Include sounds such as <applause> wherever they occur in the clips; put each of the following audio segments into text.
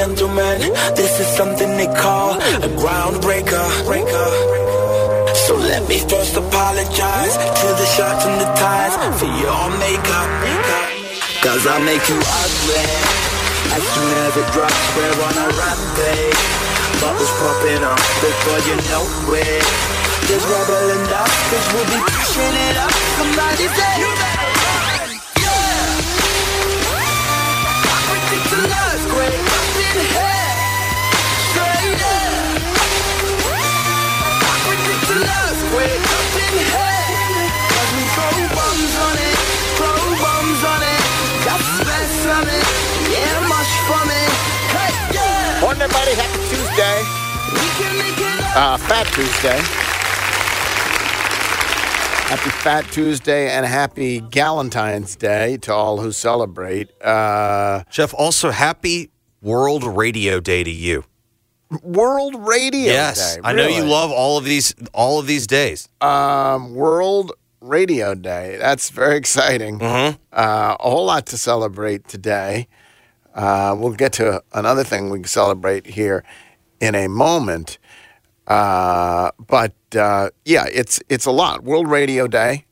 And gentlemen, this is something they call a groundbreaker. So let me first apologize to the shirts and the ties for your makeup. Cause I make you ugly. As soon as it drops, we're on a rampage. Bubbles popping up before you know it. There's rubble enough, cause we'll be pushing it up. Somebody say, Morning. Happy Tuesday. Uh, Fat Tuesday. Happy Fat Tuesday and happy Galentine's Day to all who celebrate. Uh, Jeff, also happy World Radio Day to you. World Radio yes, Day. I know you love all of these all of these days. um, World Radio Day. That's very exciting. Mm-hmm. Uh, a whole lot to celebrate today. Uh, we'll get to another thing we can celebrate here in a moment. Uh, but uh, yeah, it's it's a lot. World Radio Day.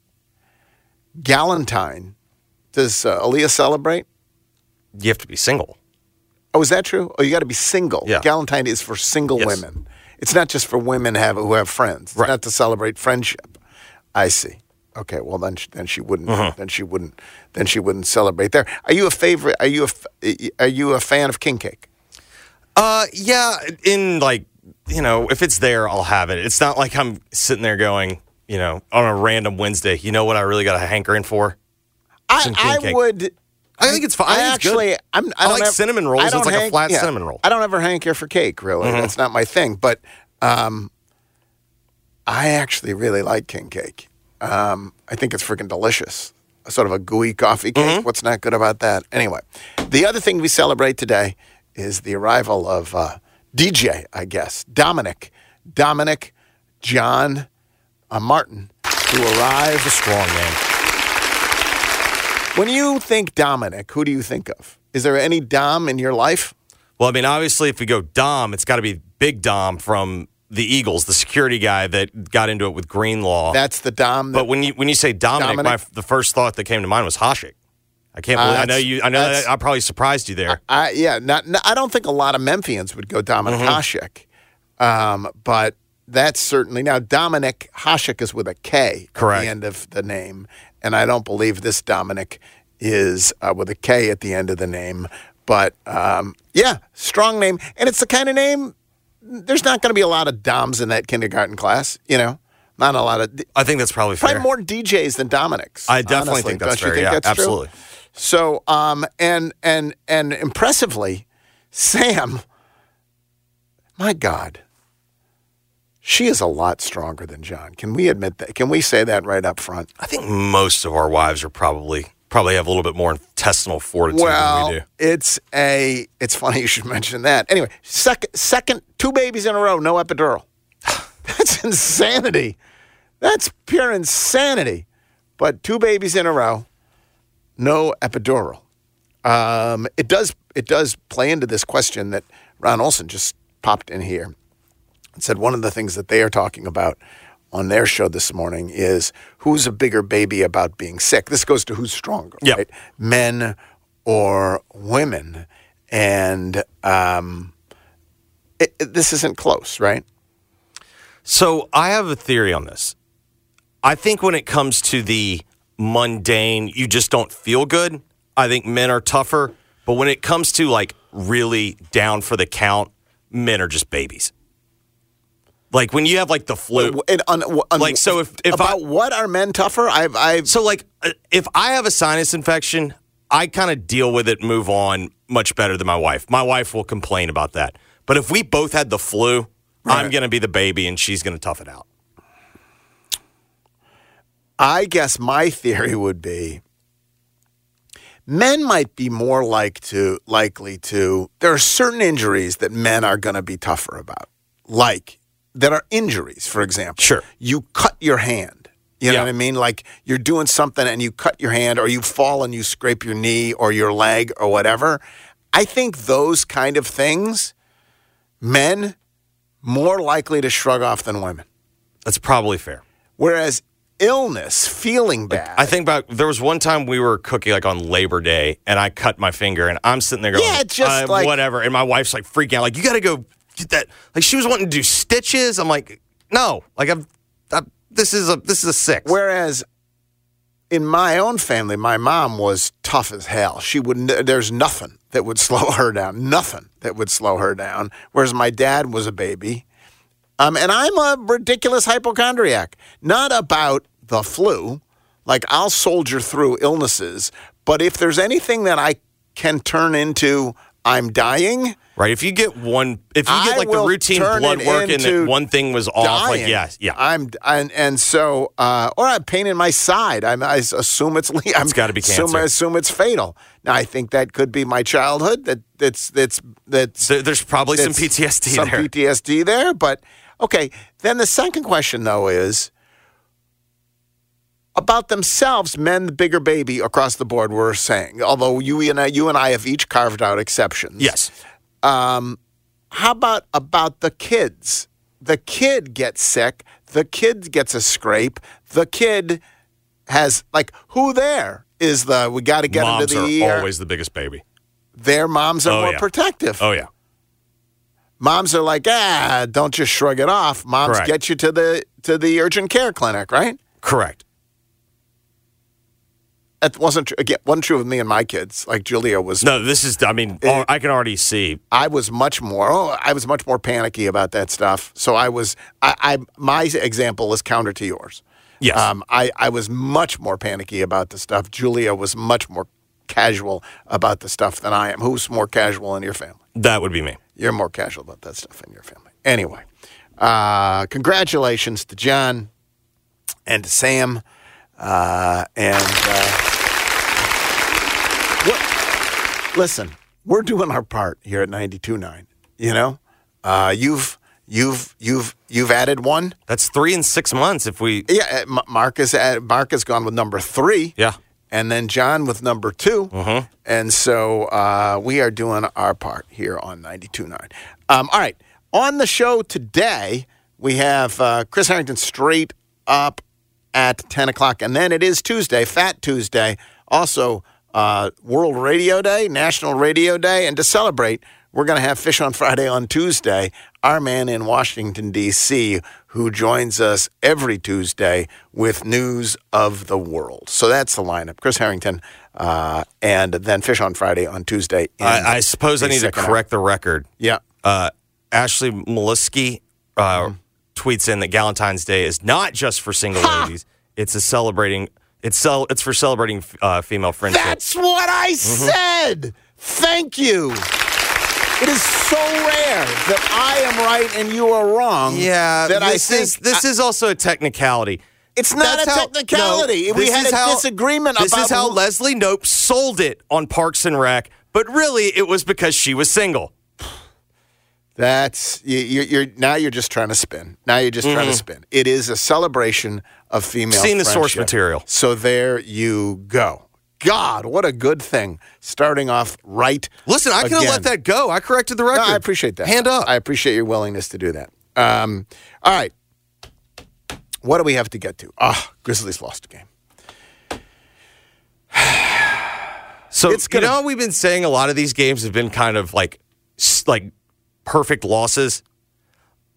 Galentine. Does uh, Aaliyah celebrate? You have to be single. Oh, is that true? Oh, you got to be single. Yeah. Galentine is for single Yes. women. It's not just for women have, who have friends. It's Right. not to celebrate friendship. I see. Okay, well then, she, then she wouldn't. Uh-huh. Then she wouldn't. Then she wouldn't celebrate there. Are you a favorite? Are you a? Are you a fan of king cake? Uh, yeah. In like, you know, if it's there, I'll have it. It's not like I'm sitting there going, you know, on a random Wednesday. You know what? I really got a hankering for. I, Some I cake. would. I think it's fine. I think it's good. actually, I'm, I, I don't like ever- cinnamon rolls. I It's don't like a flat yeah. cinnamon roll. I don't ever hanker for cake. Really, Mhm. that's not my thing. But um, I actually really like king cake. Um, I think it's freaking delicious. Sort of a gooey coffee cake. Mm-hmm. What's not good about that? Anyway, the other thing we celebrate today is the arrival of uh, DJ, I guess, Dominic, Dominic, John uh, Martin, who arrived. It's a strong name. When you think Dominic, who do you think of? Is there any Dom in your life? Well, I mean, obviously, if we go Dom, it's got to be Big Dom from the Eagles, the security guy that got into it with Greenlaw. That's the Dom. That, but when you when you say Dominic, Dominic? My, the first thought that came to mind was Hasek. I can't Uh, believe. I know you. I know that I probably surprised you there. I, yeah, not, no, I don't think a lot of Memphians would go Dominic Mm-hmm. Hasek, um, but that's certainly now Dominic Hasek is with a K at the end of the name, and I don't believe this Dominic is uh, with a K at the end of the name. But um, yeah, strong name, and it's the kind of name. There's not going to be a lot of Doms in that kindergarten class, you know. Not a lot of I think that's probably fair. probably more DJs than Dominics. I definitely honestly. think that's you fair. think yeah, that's true? absolutely. So, um, and and and impressively, Sam, my God, she is a lot stronger than John. Can we admit that? Can we say that right up front? I think most of our wives are probably probably have a little bit more intestinal fortitude Well, than we do. it's a. It's funny you should mention that. Anyway, second, second, two babies in a row, no epidural. <sighs> That's insanity. That's pure insanity. But two babies in a row, no epidural. Um, it does. It does play into this question that Ron Olson just popped in here said one of the things that they are talking about on their show this morning is who's a bigger baby about being sick. This goes to who's stronger, Yep. right? Men or women, and um, it, it- this isn't close, right? So I have a theory on this. I think when it comes to the mundane, you just don't feel good. I think men are tougher. But when it comes to like really down for the count, men are just babies. Like when you have like the flu. And on, on- Like, so if- if about I- what are men tougher? I've I've So like uh, if I have a sinus infection, I kind of deal with it, move on much better than my wife. My wife will complain about that. But if we both had the flu, I'm going to be the baby and she's going to tough it out. I guess my theory would be men might be more like to likely to there are certain injuries that men are going to be tougher about. Like that are injuries, for example. Sure. You cut your hand. You know Yeah. what I mean? Like you're doing something and you cut your hand or you fall and you scrape your knee or your leg or whatever. I think those kind of things men more likely to shrug off than women. That's probably fair. Whereas illness, feeling bad. I think about there was one time we were cooking like on Labor Day, and I cut my finger, and I'm sitting there going, Yeah, just uh, like- whatever. And my wife's like freaking out, like you got to go that. Like she was wanting to do stitches. I'm like, no, like I'm, i this is a this is a six. Whereas in my own family, my mom was tough as hell. She would. There's nothing that would <laughs> slow her down. Nothing that would slow her down. Whereas my dad was a baby. Um, and I'm a ridiculous hypochondriac. Not about the flu. Like I'll soldier through illnesses, but if there's anything that I can turn into, I'm dying. right? If you get one, if you get like the routine blood work and that one thing was off, like yes, yeah, yeah, I'm and and so uh, or I have pain in my side. I'm, I assume it's le- I'm, gotta be assume. I assume it's fatal. Now I think that could be my childhood. That that's that's that's There- there's probably some PTSD some there. PTSD there. But okay, then the second question though is about themselves. Men, the bigger baby across the board, were saying. Although you and I, you and I have each carved out exceptions. yes. How about about the kids? The kid gets sick. The kid gets a scrape. The kid has like who there is the we got to get Moms into are the ER. always the biggest baby. Their moms are Oh, more yeah. protective. Oh yeah, Moms are like, ah, don't just shrug it off. Moms Correct. get you to the to the urgent care clinic, right? correct. That wasn't true. Again, wasn't true with me and my kids. Like Julia was. No, this is. I mean, It- I can already see. I was much more. Oh, I was much more panicky about that stuff. So I was. I, I my example is counter to yours. Yes. Um, I, I was much more panicky about the stuff. Julia was much more casual about the stuff than I am. Who's more casual in your family? That would be me. You're more casual about that stuff in your family. Anyway, uh, congratulations to John and to Sam. Uh, and uh, what, listen, we're doing our part here at 92.9. You know, uh, you've you've you've you've added one. That's three in six months. If we, Yeah, uh, Mark is at, Mark has gone with number three. yeah, and then John with number 2 And so uh, we are doing our part here on 92.9. Um, all right. On the show today, we have uh, Chris Herrington straight up at 10 o'clock. And then it is Tuesday, Fat Tuesday, also uh, World Radio Day, National Radio Day. And to celebrate, we're going to have Fish on Friday on Tuesday. Our man in Washington, D.C., who joins us every Tuesday with news of the world. So that's the lineup. Chris Herrington, uh, and then Fish on Friday on Tuesday. I, I suppose I need to second hour. correct the record. Yeah. Uh, Ashley Molisky uh, tweets in that Valentine's Day is not just for single ladies. It's a celebrating. It's cel- It's for celebrating uh, female friendship. That's what I said. Thank you. It is so rare that I am right and you are wrong. yeah, that this I think is this is also a technicality. It's not That's a how- technicality. no, we had a how- disagreement This is how who- Leslie Knope sold it on Parks and Rec, but really it was because she was single. That's you, you, you're now you're just trying to spin. Now you're just trying to spin. It is a celebration of female. Mm-hmm. Seen the source material. So there you go. God, what a good thing. Starting off right. Listen, I could have let that go. I corrected the record. No, I appreciate that. Hand up. I appreciate your willingness to do that. Um, all right. What do we have to get to? Ah, Grizzlies lost a game. <sighs> So It's gonna- you know we've been saying a lot of these games have been kind of like like perfect losses.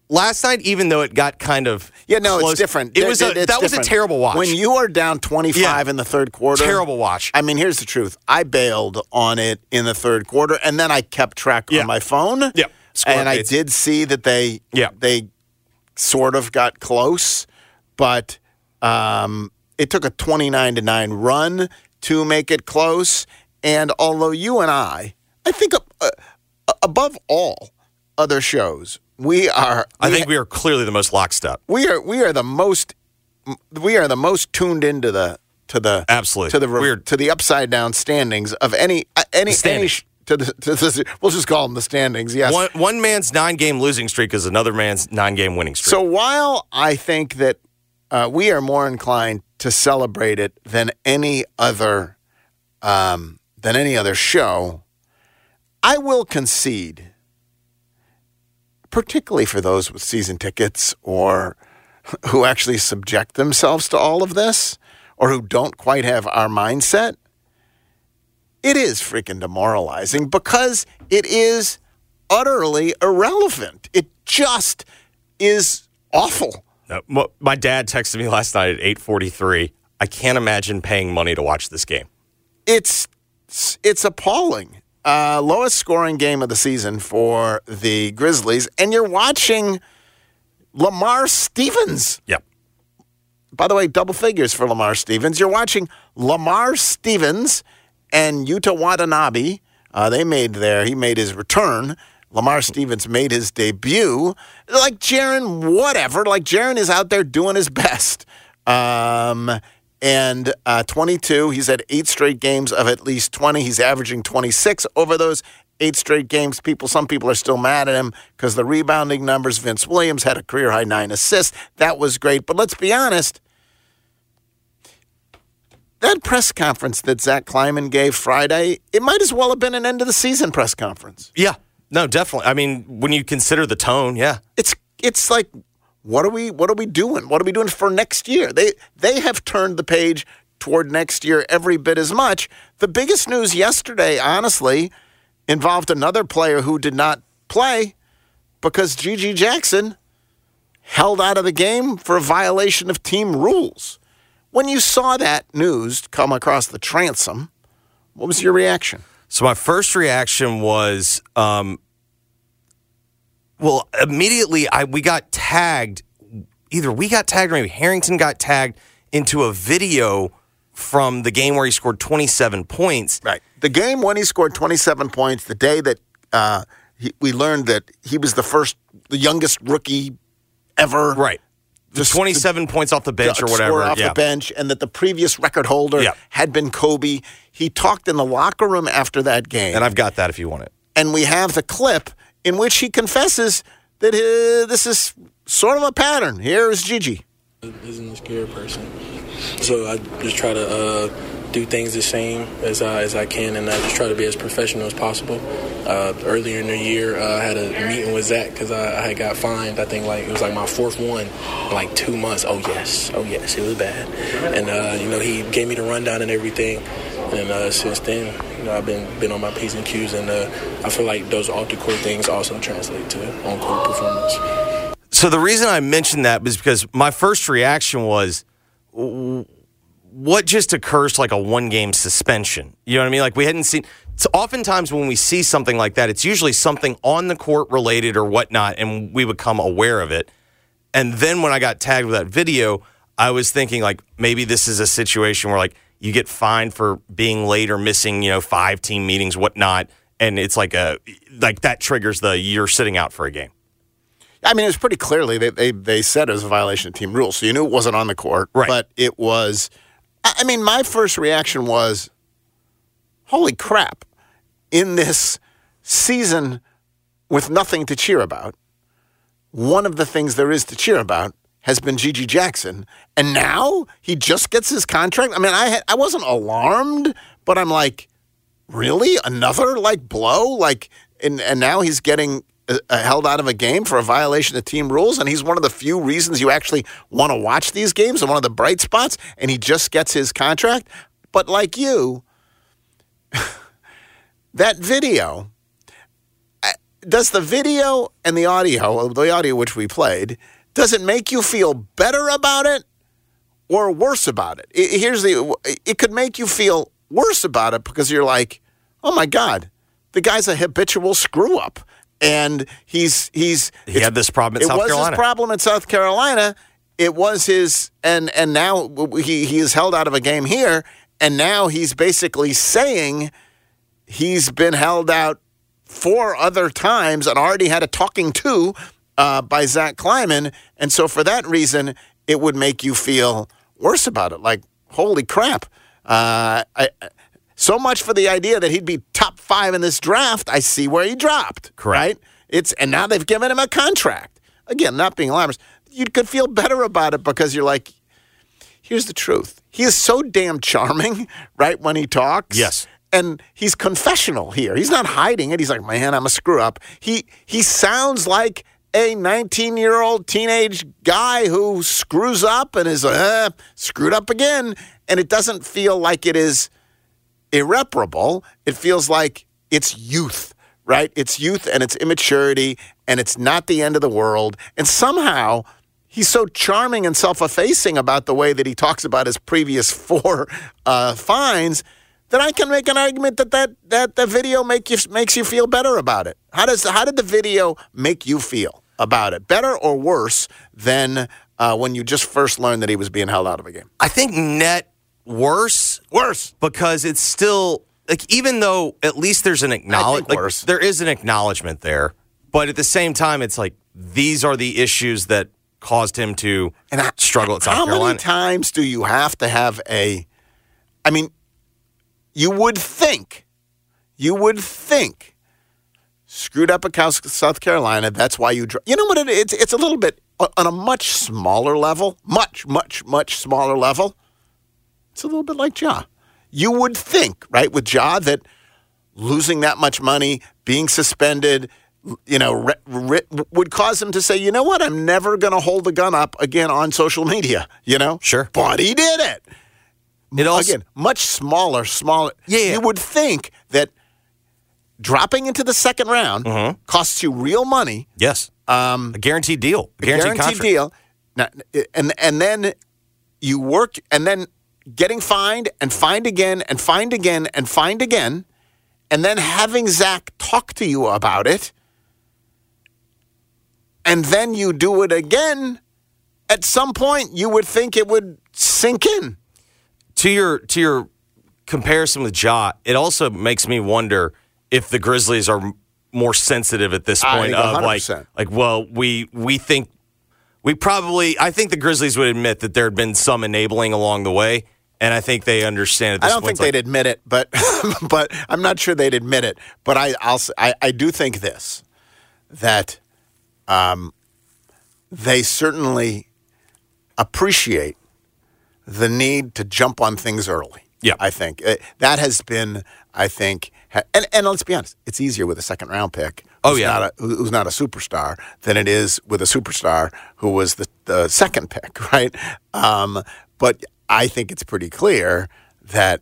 Last night, even though it got kind of Yeah, no, close, it's different. It was a, that was a terrible watch. When you are down 25 Yeah. in the third quarter. terrible watch. I mean, here's the truth. I bailed on it in the third quarter, and then I kept track Yeah. on my phone. Yeah. Score and I did see that they Yeah. they sort of got close, but um, it took a 29 to nine run to make it close. And although you and I, I think uh, uh, above all other shows, we are. I think we are clearly the most lockstep. we are we are the most we are the most tuned into the to the Absolutely. to the re- to the upside down standings of any uh, any any sh- to the, to the we'll just call them the standings yes One one man's nine game losing streak is another man's nine game winning streak. so while I think that uh, we are more inclined to celebrate it than any other um, than any other show I will concede particularly for those with season tickets or <laughs> who actually subject themselves to all of this or who don't quite have our mindset, it is freaking demoralizing because it is utterly irrelevant. It just is awful. My dad texted me last night at eight forty three. I can't imagine paying money to watch this game. It's it's appalling. Uh, lowest scoring game of the season for the Grizzlies, and you're watching Lamar Stevens. Yep. by the way, double figures for Lamar Stevens. You're watching Lamar Stevens and Yuta Watanabe. Uh, they made their, he made his return. Lamar Stevens made his debut. Like Jaren, whatever. Like Jaren is out there doing his best. Um, and uh, 22, he's had eight straight games of at least 20. He's averaging 26 over those eight straight games. People, some people are still mad at him because the rebounding numbers. Vince Williams had a career high nine assists. That was great. But let's be honest. That press conference that Zach Kleiman gave Friday, it might as well have been an end of the season press conference. Yeah. No, definitely. I mean, when you consider the tone, yeah. It's it's like what are we what are we doing? What are we doing for next year? They they have turned the page toward next year every bit as much. The biggest news yesterday, honestly, involved another player who did not play because GG Jackson held out of the game for a violation of team rules. When you saw that news come across the transom, what was your reaction? So my first reaction was, um, well, immediately I we got tagged. Either we got tagged or maybe Herrington got tagged into a video from the game where he scored 27 points. Right. The game when he scored 27 points, the day that uh, he, we learned that he was the first, the youngest rookie ever. Right. The Just 27 points off the bench to or whatever. off yeah. the bench, and that the previous record holder Yeah. had been Kobe. He talked in the locker room after that game, And I've got that if you want it. and we have the clip in which he confesses that uh, this is sort of a pattern. Here is GG. isn't a scared person. So I just try to uh, do things the same as I, as I can, and I just try to be as professional as possible. Uh, earlier in the year, uh, I had a meeting with Zach because I, I got fined. I think like it was like my fourth one, like two months. Oh yes, oh yes, it was bad. And uh, you know he gave me the rundown and everything. And uh, since then, you know, I've been been on my p's and q's, and uh, I feel like those off the court things also translate to on court performance. So the reason I mentioned that was because my first reaction was, what just occurs like a one game suspension? You know what I mean? Like we hadn't seen. So oftentimes when we see something like that, it's usually something on the court related or whatnot, and we become aware of it. And then when I got tagged with that video, I was thinking like maybe this is a situation where like you get fined for being late or missing, you know, five team meetings, whatnot, and it's like a like that triggers the you're sitting out for a game. I mean, it was pretty clearly they, they they said it was a violation of team rules, so you knew it wasn't on the court. Right. But it was. I I mean, my first reaction was, "Holy crap!" In this season with nothing to cheer about, one of the things there is to cheer about has been GG Jackson, and now he just gets his contract. I mean, I I wasn't alarmed, but I'm like, really another like blow, like, and and now he's getting. Uh, uh, held out of a game for a violation of team rules, and he's one of the few reasons you actually want to watch these games and one of the bright spots, and he just gets his contract. But like you, <laughs> that video uh, does the video and the audio, the audio which we played, does it make you feel better about it or worse about it? I- Here's the it could make you feel worse about it because you're like, "Oh my god, the guy's a habitual screw up." And he's he's He had this problem in it South was Carolina. his problem in South Carolina. It was his and and now he he is held out of a game here and now he's basically saying he's been held out four other times and already had a talking to uh, by Zach Kleiman. And so for that reason, it would make you feel worse about it. Like, holy crap. Uh, I, so much for the idea that he'd be top five in this draft. I see where he dropped. Correct. Right? It's and now they've given him a contract. Again, not being alarmist. You could feel better about it because you're like, here's the truth. He is so damn charming, <laughs> right, when he talks. Yes. And he's confessional here. He's not hiding it. He's like, man, I'm a screw up. He he sounds like a 19 year old teenage guy who screws up and is uh, screwed up again. And it doesn't feel like it is irreparable. It feels like it's youth, right? It's youth and it's immaturity and it's not the end of the world. And somehow he's so charming and self effacing about the way that he talks about his previous <laughs> four uh, fines that I can make an argument that, that, that the video make you, makes you feel better about it. How, does, how did the video make you feel about it? Better or worse than uh, when you just first learned that he was being held out of a game? I think net worse. Worse. because it's still like even though at least there's an acknowledge like, there is an acknowledgement there, but at the same time it's like these are the issues that caused him to I- struggle at South How Carolina. many times do you have to have a? I mean, you would think, you would think, screwed up at South Carolina. That's why you. dr- You know what? It, it's it's a little bit uh, on a much smaller level, much much much smaller level. It's a little bit like Ja. You would think, right, with Ja that losing that much money, being suspended, you know, re- re- would cause him to say, you know what, I'm never going to hold the gun up again on social media, you know? Sure. But he did it. It also again, much smaller, smaller. Yeah. You would think that dropping into the second round Mm-hmm. costs you real money, yes, um, a guaranteed deal, a guaranteed, guaranteed contract. deal. Now, and and then you work, and then getting fined and fined again and fined again and fined again, and then having Zach talk to you about it, and then you do it again. At some point, you would think it would sink in. to your to your comparison with Ja, it also makes me wonder if the Grizzlies are more sensitive at this point of like like well we we think we probably I think the Grizzlies would admit that there had been some enabling along the way and I think they understand I don't point think they'd admit it, but <laughs> but I'm not sure they'd admit it. But I I'll I, I do think this that um, they certainly appreciate the need to jump on things early. Yeah. I think Uh, that has been I think and and let's be honest, it's easier with a second round pick. Oh, who's yeah. not a, who's not a superstar than it is with a superstar who was the, the second pick, <laughs> right? Um, but I think it's pretty clear that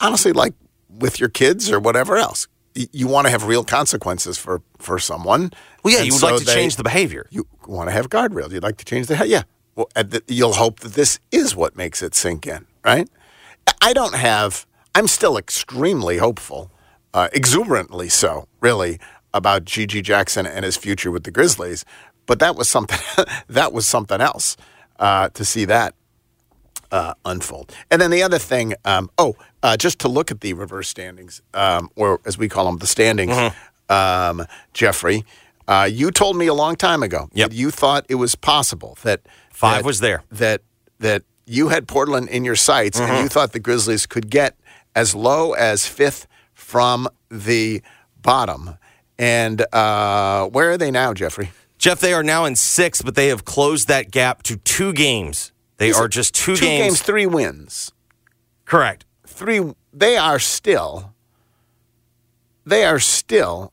honestly, like with your kids or whatever else, you want to have real consequences for for someone. well yeah And you would so like to they- change the behavior. You want to have guardrails. You'd like to change the yeah. Well, and th- you'll hope that this is what makes it sink in, right? I don't have. I'm still extremely hopeful, uh, exuberantly so, really, about GG Jackson and his future with the Grizzlies. But that was something. <laughs> that was something else uh, to see that uh, unfold. And then the other thing, um, oh, uh, just to look at the reverse standings, um, or as we call them, the standings, um, Jeffrey. Uh, you told me a long time ago Yep. that you thought it was possible that Five that- was there. That that you had Portland in your sights, Mm-hmm. and you thought the Grizzlies could get as low as fifth from the bottom. And uh, where are they now, Jeffrey? Jeff, they are now in sixth, but they have closed that gap to two games. They are just two, Two games, three wins. Correct. Three. They are still. They are still.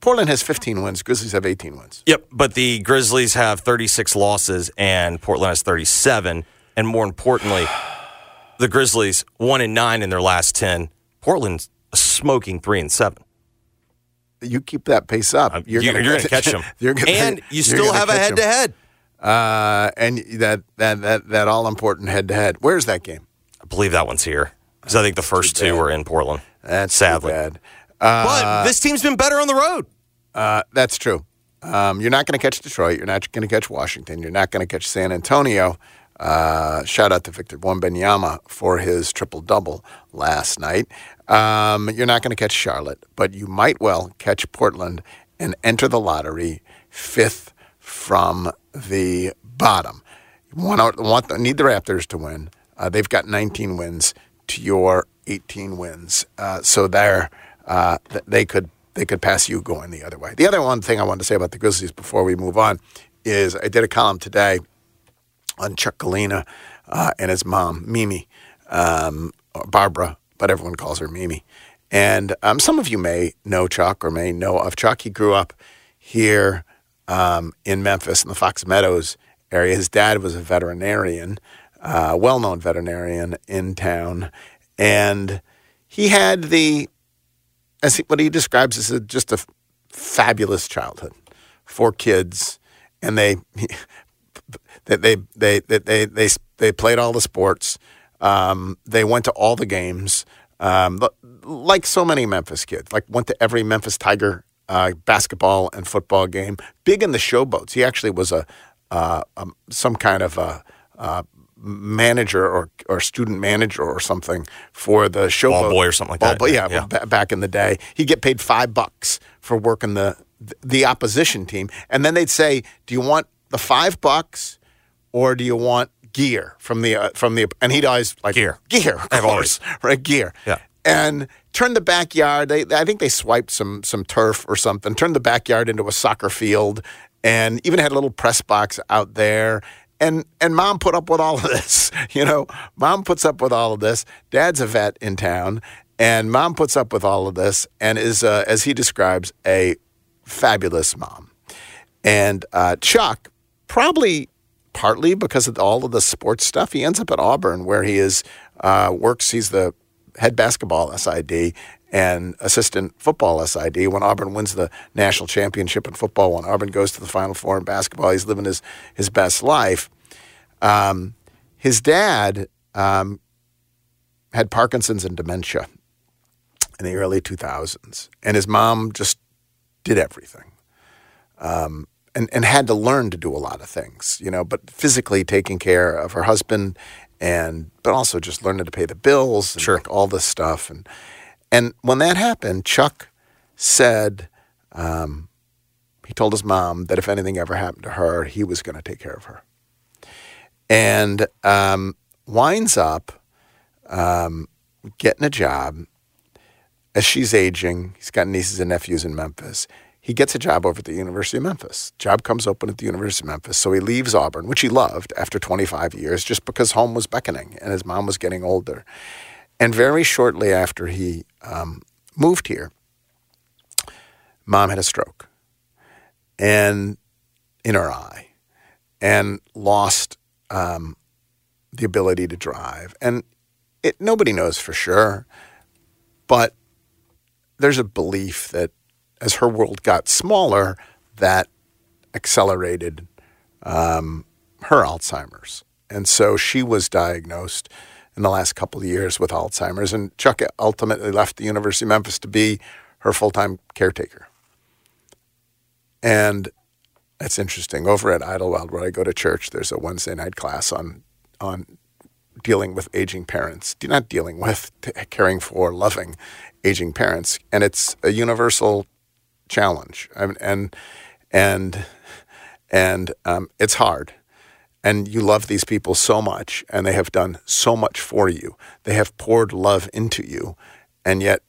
Portland has 15 wins. Grizzlies have 18 wins. Yep, but the Grizzlies have 36 losses and Portland has 37. And more importantly, the Grizzlies one and nine in their last 10. Portland's smoking three and seven. You keep that pace up. Uh, you're gonna catch <laughs> them. You're gonna, and <laughs> you still have a head to head. Uh, and that that that that all important head to head. Where's that game? I believe that one's here because I think the first two were in Portland. That's sadly. bad. but this team's been better on the road. Uh, that's true. Um, you're not going to catch Detroit. You're not going to catch Washington. You're not going to catch San Antonio. Uh, shout out to Victor Wembanyama for his triple double last night. Um, you're not going to catch Charlotte, but you might well catch Portland and enter the lottery fifth from the bottom. Want, want need the Raptors to win. Uh, they've got 19 wins to your 18 wins, uh, so there uh, th- they could they could pass you going the other way. The other one thing I wanted to say about the Grizzlies before we move on is I did a column today on Chuck Galena uh, and his mom, Mimi, um, Barbara, but everyone calls her Mimi. And um, some of you may know Chuck or may know of Chuck. He grew up here um, in Memphis in the Fox Meadows area. His dad was a veterinarian, uh, well known veterinarian in town. And he had the, as he, what he describes as a, just a fabulous childhood. Four kids, and they, <laughs> they, they, they, they, they, they, they played all the sports. Um, they went to all the games, um, like so many Memphis kids. Like went to every Memphis Tiger uh, basketball and football game. Big in the showboats. He actually was a, uh, um, some kind of a, uh, manager or or student manager or something for the showboat Ball boy or something like Ball that. boy, yeah, Yeah. ba- back in the day, he'd get paid five bucks for working the the opposition team, and then they'd say, "Do you want the five bucks, or do you want gear from the uh, from the?" And he'd always like Gear. gear, of course, <laughs> right? Gear, Yeah. And turned the backyard. They, I think they swiped some some turf or something. Turned the backyard into a soccer field, and even had a little press box out there. And and mom put up with all of this. <laughs> You know, mom puts up with all of this. Dad's a vet in town, and mom puts up with all of this, and is uh, as he describes a fabulous mom. And uh, Chuck, probably partly because of all of the sports stuff, he ends up at Auburn, where he is uh, works. He's the head basketball SID and assistant football SID. When Auburn wins the national championship in football, when Auburn goes to the Final Four in basketball, he's living his his best life. Um, his dad um, had Parkinson's and dementia in the early 2000s, and his mom just did everything and, and had to learn to do a lot of things, you know, but physically taking care of her husband and but also just learning to pay the bills and Sure. like all this stuff. And and when that happened, Chuck said um, he told his mom that if anything ever happened to her, he was going to take care of her. And um, winds up um, getting a job as she's aging, he's got nieces and nephews in Memphis. He gets a job over at the University of Memphis. Job comes open at the University of Memphis, so he leaves Auburn, which he loved after 25 years, just because home was beckoning and his mom was getting older. And very shortly after he um, moved here, mom had a stroke, and in her eye, and lost um, the ability to drive. And it, nobody knows for sure, but there's a belief that as her world got smaller, that accelerated um, her Alzheimer's. And so she was diagnosed in the last couple of years with Alzheimer's. And Chuck ultimately left the University of Memphis to be her full time caretaker. And that's interesting. Over at Idlewild, where I go to church, there's a Wednesday night class on on dealing with aging parents. Not dealing with, caring for, loving aging parents, and it's a universal challenge, and and and and um, it's hard. And you love these people so much, and they have done so much for you. They have poured love into you, and yet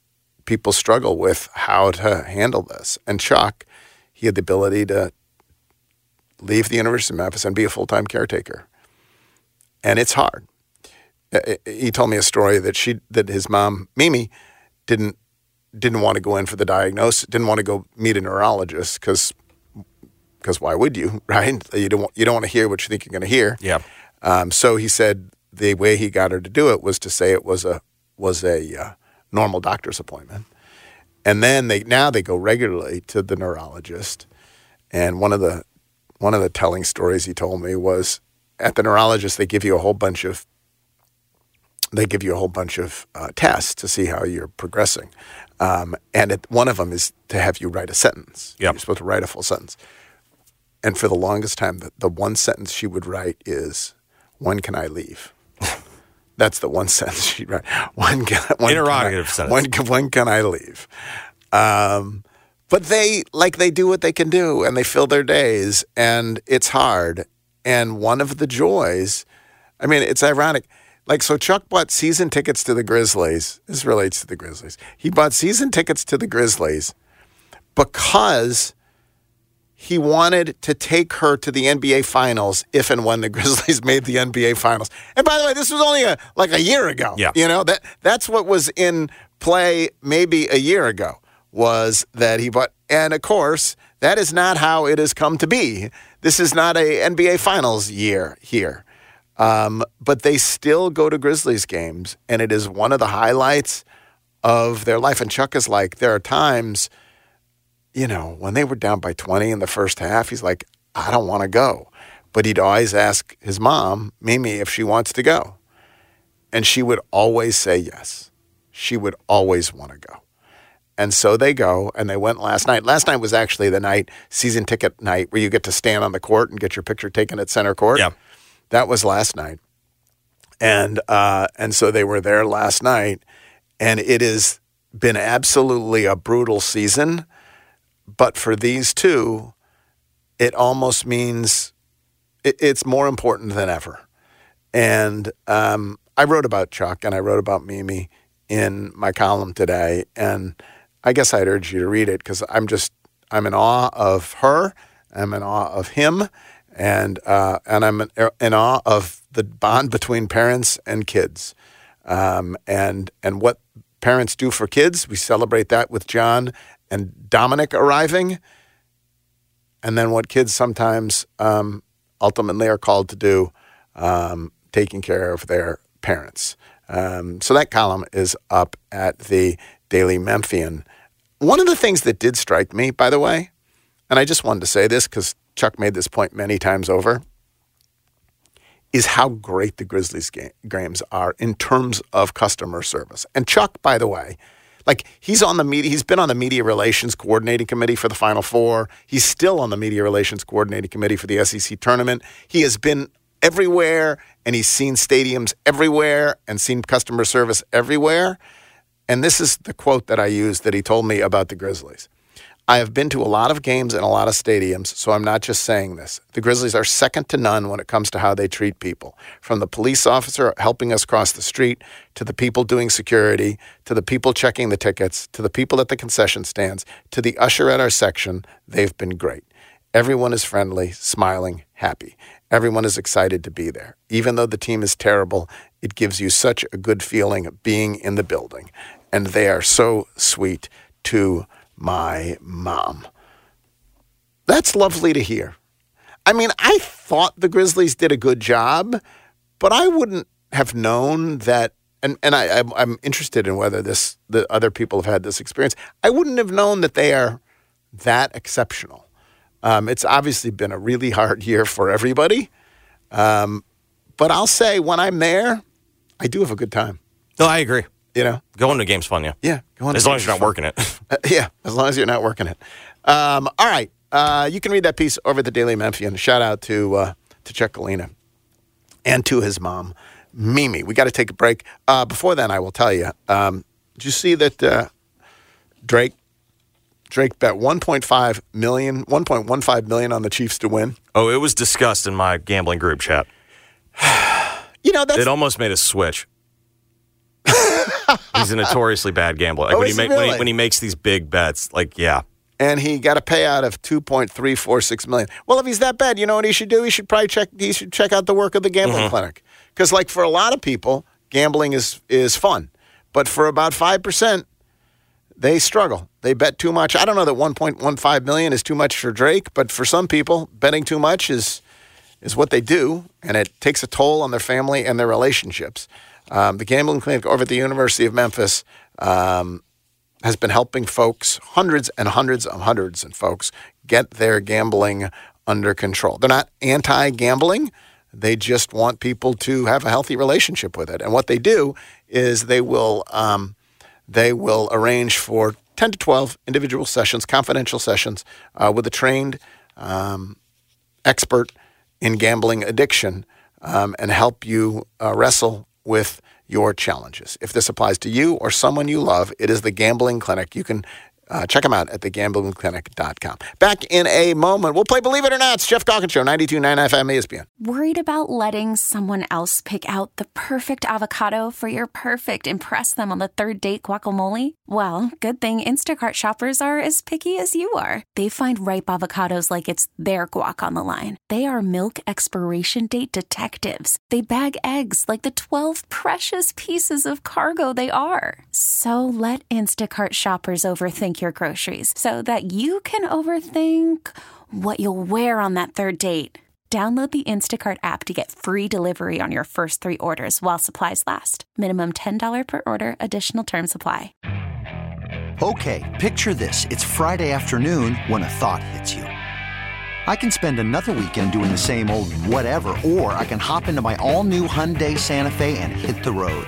people struggle with how to handle this. And Chuck, he had the ability to leave the University of Memphis and be a full time caretaker, and it's hard. He told me a story that she that his mom Mimi didn't didn't want to go in for the diagnosis, didn't want to go meet a neurologist because because why would you, <laughs> right? You don't want, you don't want to hear what you think you're going to hear. Yeah. Um, so he said the way he got her to do it was to say it was a was a uh, normal doctor's appointment, and then they now they go regularly to the neurologist. And one of the one of the telling stories he told me was at the neurologist they give you a whole bunch of they give you a whole bunch of uh, tests to see how you're progressing, um, and it, one of them is to have you write a sentence. Yep. You're supposed to write a full sentence. And for the longest time, the, the one sentence she would write is, "When can I leave?" <laughs> That's the one <laughs> sentence she'd write. When can, when Interrogative can I, sentence. When, can- when can I leave? Um, but they like they do what they can do, and they fill their days, and it's hard. And one of the joys, I mean, it's ironic. Like, so Chuck bought season tickets to the Grizzlies. This relates to the Grizzlies. He bought season tickets to the Grizzlies because he wanted to take her to the NBA Finals if and when the <laughs> Grizzlies made the NBA Finals. And by the way, this was only a, like a year ago. Yeah. you know that that's what was in play maybe a year ago was that he bought. And of course, that is not how it has come to be. This is not a NBA Finals year here. Um, but they still go to Grizzlies games, and it is one of the highlights of their life. And Chuck is like, there are times you know, when they were down by 20 in the first half, he's like, I don't want to go. But he'd always ask his mom, Mimi, if she wants to go. And she would always say yes. She would always want to go. And so they go, and they went last night. Last night was actually the night, season ticket night, where you get to stand on the court and get your picture taken at center court. Yeah. That was last night. And uh, and so they were there last night, and it has been absolutely a brutal season. But for these two, it almost means it, it's more important than ever. And um, I wrote about Chuck and I wrote about Mimi in my column today. And I guess I'd urge you to read it because I'm just, I'm in awe of her. I'm in awe of him. And, uh, and I'm in, awe of the bond between parents and kids. Um, and, and what parents do for kids, we celebrate that with John and Dominic arriving. And then what kids sometimes um, ultimately are called to do, um, taking care of their parents. Um, so that column is up at the Daily Memphian. One of the things that did strike me, by the way, and I just wanted to say this because Chuck made this point many times over, is how great the Grizzlies ga- games are in terms of customer service. And Chuck, by the way, like he's on the media, he's been on the media relations coordinating committee for the Final Four. He's still on the media relations coordinating committee for the SEC tournament. He has been everywhere and he's seen stadiums everywhere and seen customer service everywhere. And this is the quote that I used that he told me about the Grizzlies. I have been to a lot of games and a lot of stadiums, so I'm not just saying this. The Grizzlies are second to none when it comes to how they treat people. From the police officer helping us cross the street, to the people doing security, to the people checking the tickets, to the people at the concession stands, to the usher at our section, they've been great. Everyone is friendly, smiling, happy. Everyone is excited to be there. Even though the team is terrible, it gives you such a good feeling of being in the building. And they are so sweet to my mom. That's lovely to hear. I mean, I thought the Grizzlies did a good job, but I wouldn't have known that. And, and I, I'm, I'm interested in whether this the other people have had this experience. I wouldn't have known that they are that exceptional. Um, it's obviously been a really hard year for everybody, um, but I'll say when I'm there, I do have a good time. No, I agree. You know, Going to game's fun, yeah. yeah. As long as you're not working it. Uh, yeah, as long as you're not working it. Um, all right. Uh, you can read that piece over at the Daily Memphian. Shout out to uh, to Chuck Galena and to his mom, Mimi. We got to take a break. Uh, before then, I will tell you. Um, did you see that uh, Drake Drake bet 1.5 million, 1.15 million on the Chiefs to win. Oh, it was discussed in my gambling group chat. <sighs> You know, that's It almost made us switch. <laughs> He's a <laughs> notoriously bad gambler. Like Oh, when, he make, when, he, when he makes these big bets, like yeah, and he got a payout of 2.346 million. Well, if he's that bad, you know what he should do? He should probably check he should check out the work of the gambling Mm-hmm. clinic. Cuz like for a lot of people, gambling is is fun. But for about 5%, they struggle. They bet too much. I don't know that 1.15 million is too much for Drake, but for some people, betting too much is is what they do, and it takes a toll on their family and their relationships. Um, the gambling clinic over at the University of Memphis um, has been helping folks, hundreds and hundreds and hundreds of folks, get their gambling under control. They're not anti gambling, they just want people to have a healthy relationship with it. And what they do is they will, um, they will arrange for 10 to 12 individual sessions, confidential sessions, uh, with a trained um, expert in gambling addiction um, and help you uh, wrestle with your challenges. If this applies to you or someone you love, it is the Gambling Clinic. You can uh, check them out at thegamblingclinic.com. Back in a moment, we'll play Believe It or Not. It's Geoff Calkins Show, 92.9 FM ESPN. Worried about letting someone else pick out the perfect avocado for your perfect impress them on the third date guacamole? Well, good thing Instacart shoppers are as picky as you are. They find ripe avocados like it's their guac on the line. They are milk expiration date detectives. They bag eggs like the 12 precious pieces of cargo they are. So let Instacart shoppers overthink your groceries so that you can overthink what you'll wear on that third date. Download the Instacart app to get free delivery on your first three orders while supplies last. Minimum $10 per order, additional term supply. Okay, picture this. It's Friday afternoon when a thought hits you. I can spend another weekend doing the same old whatever, or I can hop into my all new Hyundai Santa Fe and hit the road.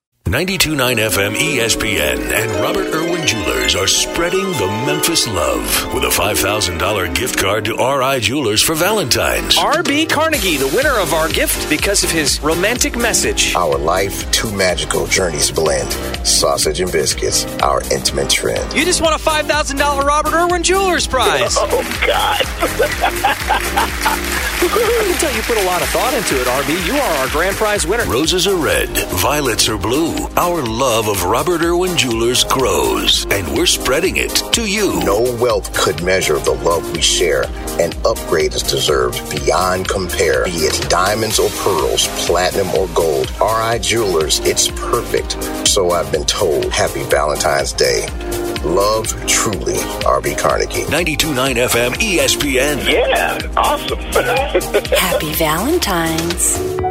92.9 FM ESPN and Robert Irwin Jewelers are spreading the Memphis love with a $5,000 gift card to RI Jewelers for Valentine's. R.B. Carnegie, the winner of our gift because of his romantic message. Our life, two magical journeys blend. Sausage and biscuits, our intimate trend. You just won a $5,000 Robert Irwin Jewelers prize. <laughs> Oh, God. I can tell you put a lot of thought into it, RB. You are our grand prize winner. Roses are red, violets are blue. Our love of Robert Irwin Jewelers grows, and we're spreading it to you. No wealth could measure the love we share. An upgrade is deserved beyond compare. Be it diamonds or pearls, platinum or gold. RI Jewelers, it's perfect. So I've been told. Happy Valentine's Day. Love truly, RB Carnegie. 92.9 FM ESPN. Yeah, awesome. <laughs> Happy Valentine's.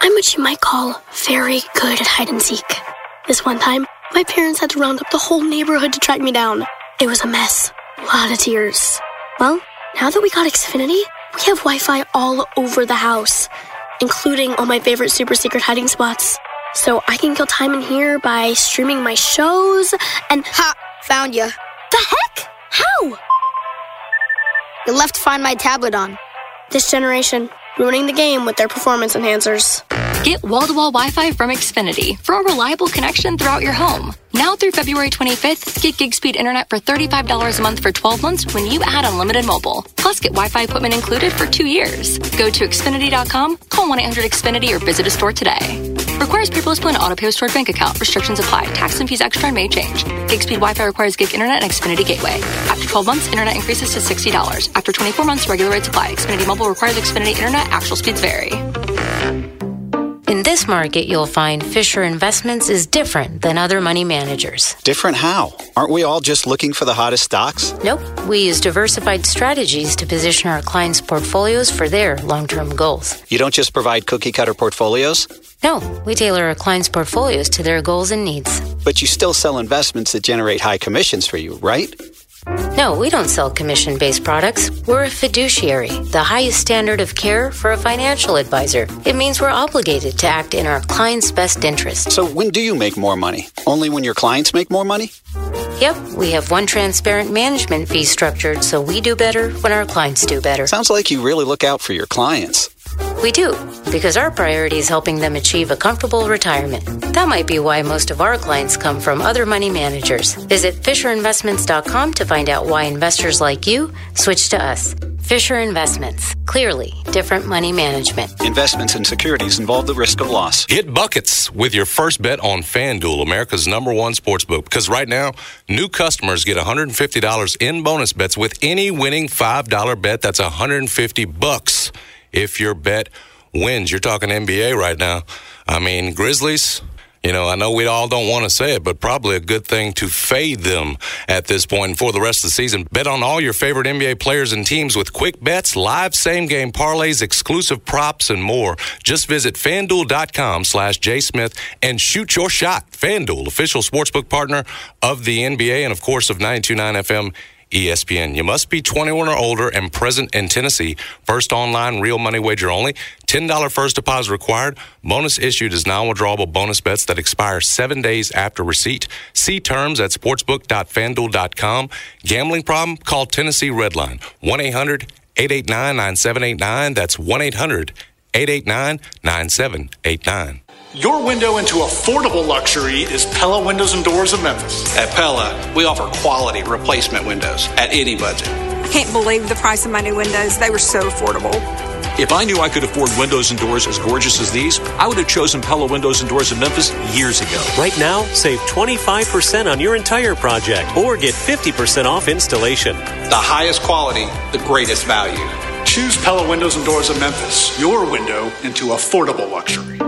I'm what you might call very good at hide and seek. This one time, my parents had to round up the whole neighborhood to track me down. It was a mess. A lot of tears. Well, now that we got Xfinity, we have Wi Fi all over the house, including all my favorite super secret hiding spots. So I can kill time in here by streaming my shows and. Ha! Found you. The heck? How? You left Find My tablet on. This generation, ruining the game with their performance enhancers. Get wall to wall Wi Fi from Xfinity for a reliable connection throughout your home. Now through February 25th, get gig speed internet for $35 a month for 12 months when you add unlimited mobile. Plus, get Wi Fi equipment included for two years. Go to Xfinity.com, call 1 800 Xfinity, or visit a store today. Requires paperless plan auto pay stored bank account. Restrictions apply. Tax and fees extra and may change. Gig speed Wi Fi requires gig internet and Xfinity Gateway. After 12 months, internet increases to $60. After 24 months, regular rates apply. Xfinity Mobile requires Xfinity internet. Actual speeds vary. In this market, you'll find Fisher Investments is different than other money managers. Different how? Aren't we all just looking for the hottest stocks? Nope. We use diversified strategies to position our clients' portfolios for their long term goals. You don't just provide cookie cutter portfolios? No, we tailor our clients' portfolios to their goals and needs. But you still sell investments that generate high commissions for you, right? No, we don't sell commission based products. We're a fiduciary, the highest standard of care for a financial advisor. It means we're obligated to act in our client's best interest. So, when do you make more money? Only when your clients make more money? Yep, we have one transparent management fee structured so we do better when our clients do better. Sounds like you really look out for your clients. We do, because our priority is helping them achieve a comfortable retirement. That might be why most of our clients come from other money managers. Visit FisherInvestments.com to find out why investors like you switch to us. Fisher Investments. Clearly, different money management. Investments in securities involve the risk of loss. Hit buckets with your first bet on FanDuel, America's number one sports book. Because right now, new customers get $150 in bonus bets with any winning $5 bet. That's 150 bucks if your bet wins. You're talking NBA right now. I mean, Grizzlies. You know, I know we all don't want to say it, but probably a good thing to fade them at this point for the rest of the season. Bet on all your favorite NBA players and teams with quick bets, live same game parlays, exclusive props, and more. Just visit fanduel.com slash jsmith and shoot your shot. FanDuel, official sportsbook partner of the NBA and, of course, of 929 FM. ESPN. You must be 21 or older and present in Tennessee. First online real money wager only. $10 first deposit required. Bonus issued is non-withdrawable bonus bets that expire seven days after receipt. See terms at sportsbook.fanduel.com. Gambling problem? Call Tennessee Redline. 1-800-889-9789. That's 1-800-889-9789. Your window into affordable luxury is Pella Windows and Doors of Memphis. At Pella, we offer quality replacement windows at any budget. I can't believe the price of my new windows. They were so affordable. If I knew I could afford windows and doors as gorgeous as these, I would have chosen Pella Windows and Doors of Memphis years ago. Right now, save 25% on your entire project or get 50% off installation. The highest quality, the greatest value. Choose Pella Windows and Doors of Memphis, your window into affordable luxury.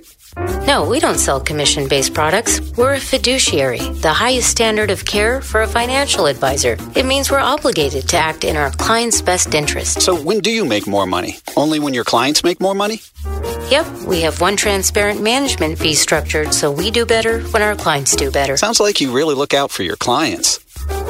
No, we don't sell commission based products. We're a fiduciary, the highest standard of care for a financial advisor. It means we're obligated to act in our client's best interest. So, when do you make more money? Only when your clients make more money? Yep, we have one transparent management fee structured so we do better when our clients do better. Sounds like you really look out for your clients.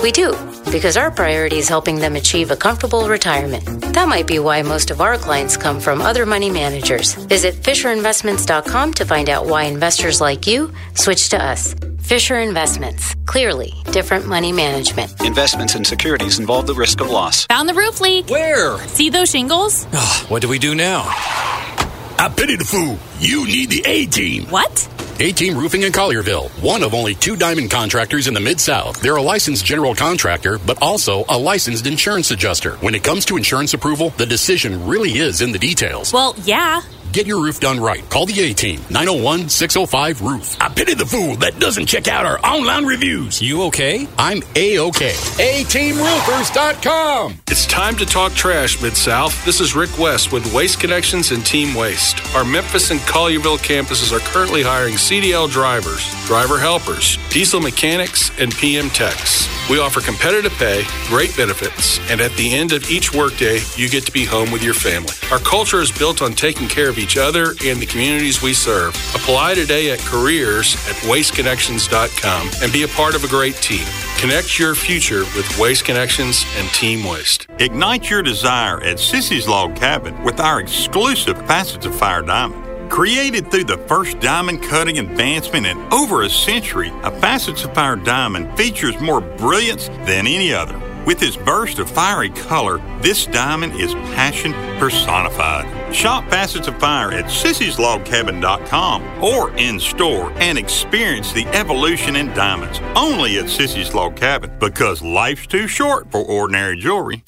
We do, because our priority is helping them achieve a comfortable retirement. That might be why most of our clients come from other money managers. Visit FisherInvestments.com to find out why investors like you switch to us. Fisher Investments. Clearly, different money management. Investments in securities involve the risk of loss. Found the roof leak. Where? See those shingles? Oh, what do we do now? I pity the fool. You need the A team. What? A Team Roofing in Collierville, one of only two diamond contractors in the Mid South. They're a licensed general contractor, but also a licensed insurance adjuster. When it comes to insurance approval, the decision really is in the details. Well, yeah. Get your roof done right. Call the A Team, 901 605 Roof. I pity the fool that doesn't check out our online reviews. You okay? I'm A OK. ATeamRoofers.com. It's time to talk trash, Mid South. This is Rick West with Waste Connections and Team Waste. Our Memphis and Collierville campuses are currently hiring CDL drivers, driver helpers, diesel mechanics, and PM techs. We offer competitive pay, great benefits, and at the end of each workday, you get to be home with your family. Our culture is built on taking care of each other and the communities we serve. Apply today at careers at wasteconnections.com and be a part of a great team. Connect your future with Waste Connections and Team Waste. Ignite your desire at Sissy's Log Cabin with our exclusive Facets of Fire Diamond. Created through the first diamond cutting advancement in over a century, a Facets of Fire Diamond features more brilliance than any other. With its burst of fiery color, this diamond is passion personified. Shop Facets of Fire at sissyslogcabin.com or in store and experience the evolution in diamonds only at Sissy's Log Cabin because life's too short for ordinary jewelry.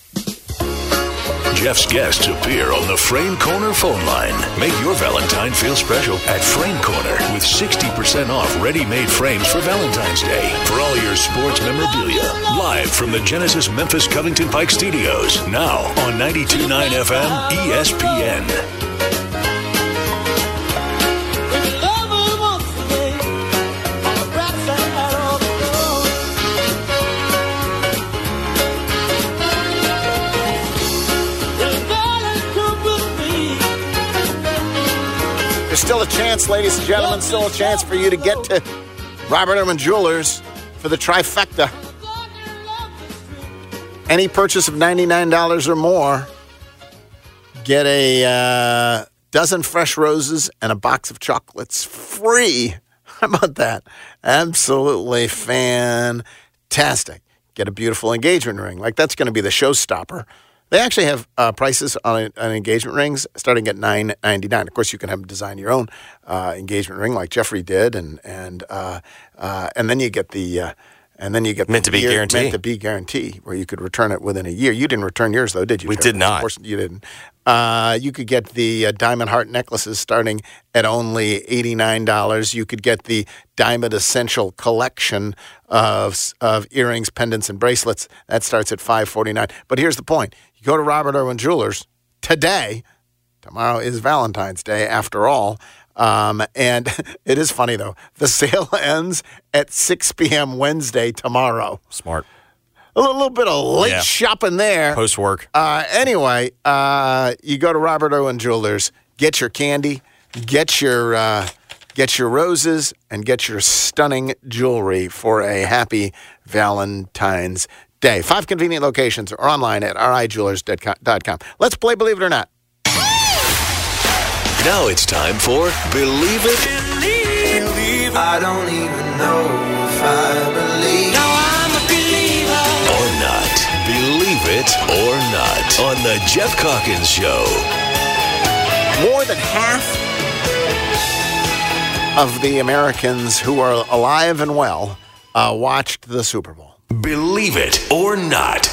Geoff's guests appear on the Frame Corner phone line. Make your Valentine feel special at Frame Corner with 60% off ready-made frames for Valentine's Day. For all your sports memorabilia, live from the Genesis Memphis Covington Pike Studios. Now on 92.9 FM ESPN. Still a chance, ladies and gentlemen, still a chance for you to get to Robert Irwin Jewelers for the trifecta. Any purchase of $99 or more, get a uh, dozen fresh roses and a box of chocolates free. <laughs> How about that? Absolutely fantastic. Get a beautiful engagement ring. Like that's going to be the showstopper. They actually have uh, prices on, on, engagement rings starting at nine ninety nine. Of course, you can have them design your own uh, engagement ring, like Jeffrey did, and and uh, uh and then you get the uh, and then you get meant the to be year, guarantee meant to be guarantee, where you could return it within a year. You didn't return yours though, did you? We Terry? did not. Of course, you didn't. Uh, you could get the diamond heart necklaces starting at only eighty nine dollars. You could get the diamond essential collection of of earrings, pendants, and bracelets. That starts at five forty nine. But here's the point: you go to Robert Irwin Jewelers today. Tomorrow is Valentine's Day, after all. Um, and <laughs> it is funny, though. The sale <laughs> ends at 6 p.m. Wednesday tomorrow. Smart. A little, little bit of late Yeah. shopping there. Post work. Uh, anyway, uh, you go to Robert Irwin Jewelers, get your candy, get your uh, get your roses, and get your stunning jewelry for a happy Valentine's Day. Five convenient locations or online at rijewelers.com. Let's play Believe It or Not. Now it's time for Believe It I don't even know It or Not on The Geoff Calkins Show. More than half of the Americans who are alive and well uh, watched the Super Bowl. Believe It or Not.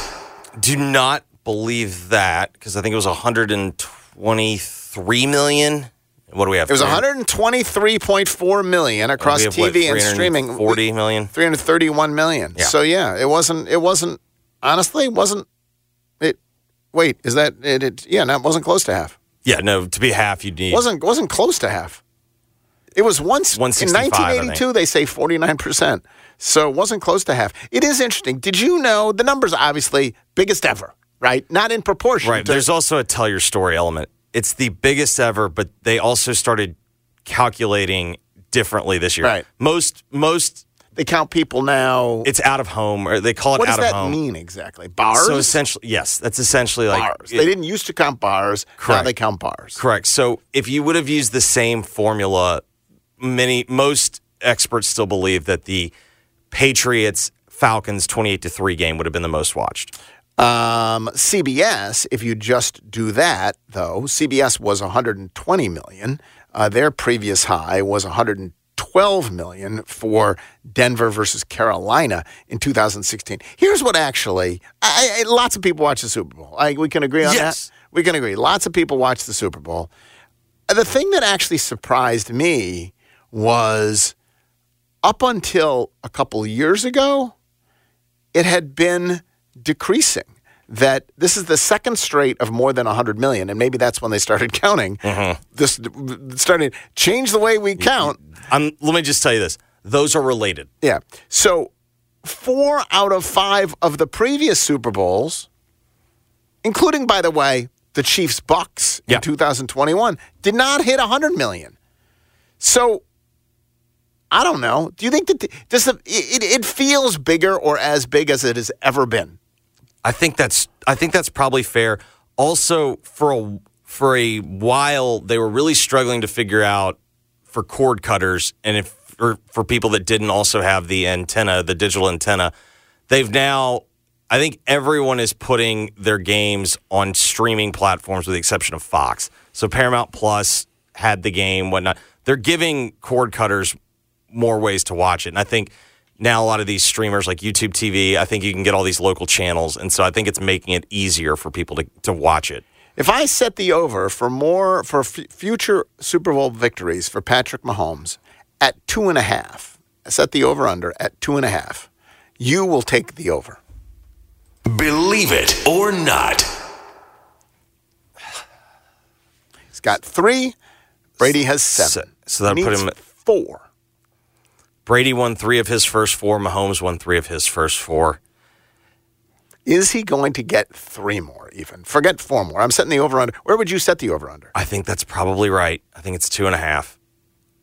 Do not believe that because I think it was 123 million. What do we have? It was 123.4 million across We have, what, TV and streaming. Forty million. 331 million. Yeah. So yeah, it wasn't. It wasn't. Honestly, it wasn't. It. Wait, is that it? it yeah, no, it wasn't close to half. Yeah, no. To be half, you'd need. wasn't wasn't close to half. It was once in 1982. They say 49 percent. So it wasn't close to half. It is interesting. Did you know the numbers? Obviously, biggest ever. Right, not in proportion. Right. to- There's also a tell your story element. It's the biggest ever, but they also started calculating differently this year. Right. Most most they count people now. It's out of home, or they call it out of home. what does that mean exactly? Bars. So essentially, yes, that's essentially like bars. they didn't used to count bars. Now Correct. they count bars. Correct. So if you would have used the same formula, many most experts still believe that the Patriots Falcons 28 to 3 game would have been the most watched. Um, CBS, if you just do that, though, CBS was 120 million. Uh, their previous high was 112 million for Denver versus Carolina in 2016. Here's what actually, I, I, lots of people watch the Super Bowl. I, we can agree on Yes. that. We can agree. Lots of people watch the Super Bowl. Uh, the thing that actually surprised me was up until a couple years ago, it had been decreasing. That this is the second straight of more than 100 million, and maybe that's when they started <laughs> counting. This started change the way we count. Um, let me just tell you this: those are related. Yeah. So four out of five of the previous Super Bowls, including, by the way, the Chiefs Bucks in 2021, did not hit 100 million. So I don't know. Do you think that the, does the, it, it feels bigger or as big as it has ever been? I think that's I think that's probably fair. Also, for a for a while, they were really struggling to figure out for cord cutters, and if for, for people that didn't also have the antenna, the digital antenna, they've now. I think everyone is putting their games on streaming platforms, with the exception of Fox. So Paramount Plus had the game, whatnot. They're giving cord cutters more ways to watch it, and I think now a lot of these streamers like YouTube TV, I think you can get all these local channels, and so I think it's making it easier for people to, to watch it. If I set the over for more for f- future Super Bowl victories for Patrick Mahomes at two and a half, I set the over under at two and a half. You will take the over. Believe it or not. He's got three. Brady has seven. So that He put him at four. Brady won three of his first four. Mahomes won three of his first four. Is he going to get three more? Even forget four more. I'm setting the over under. Where would you set the over under? I think that's probably right. I think it's two and a half.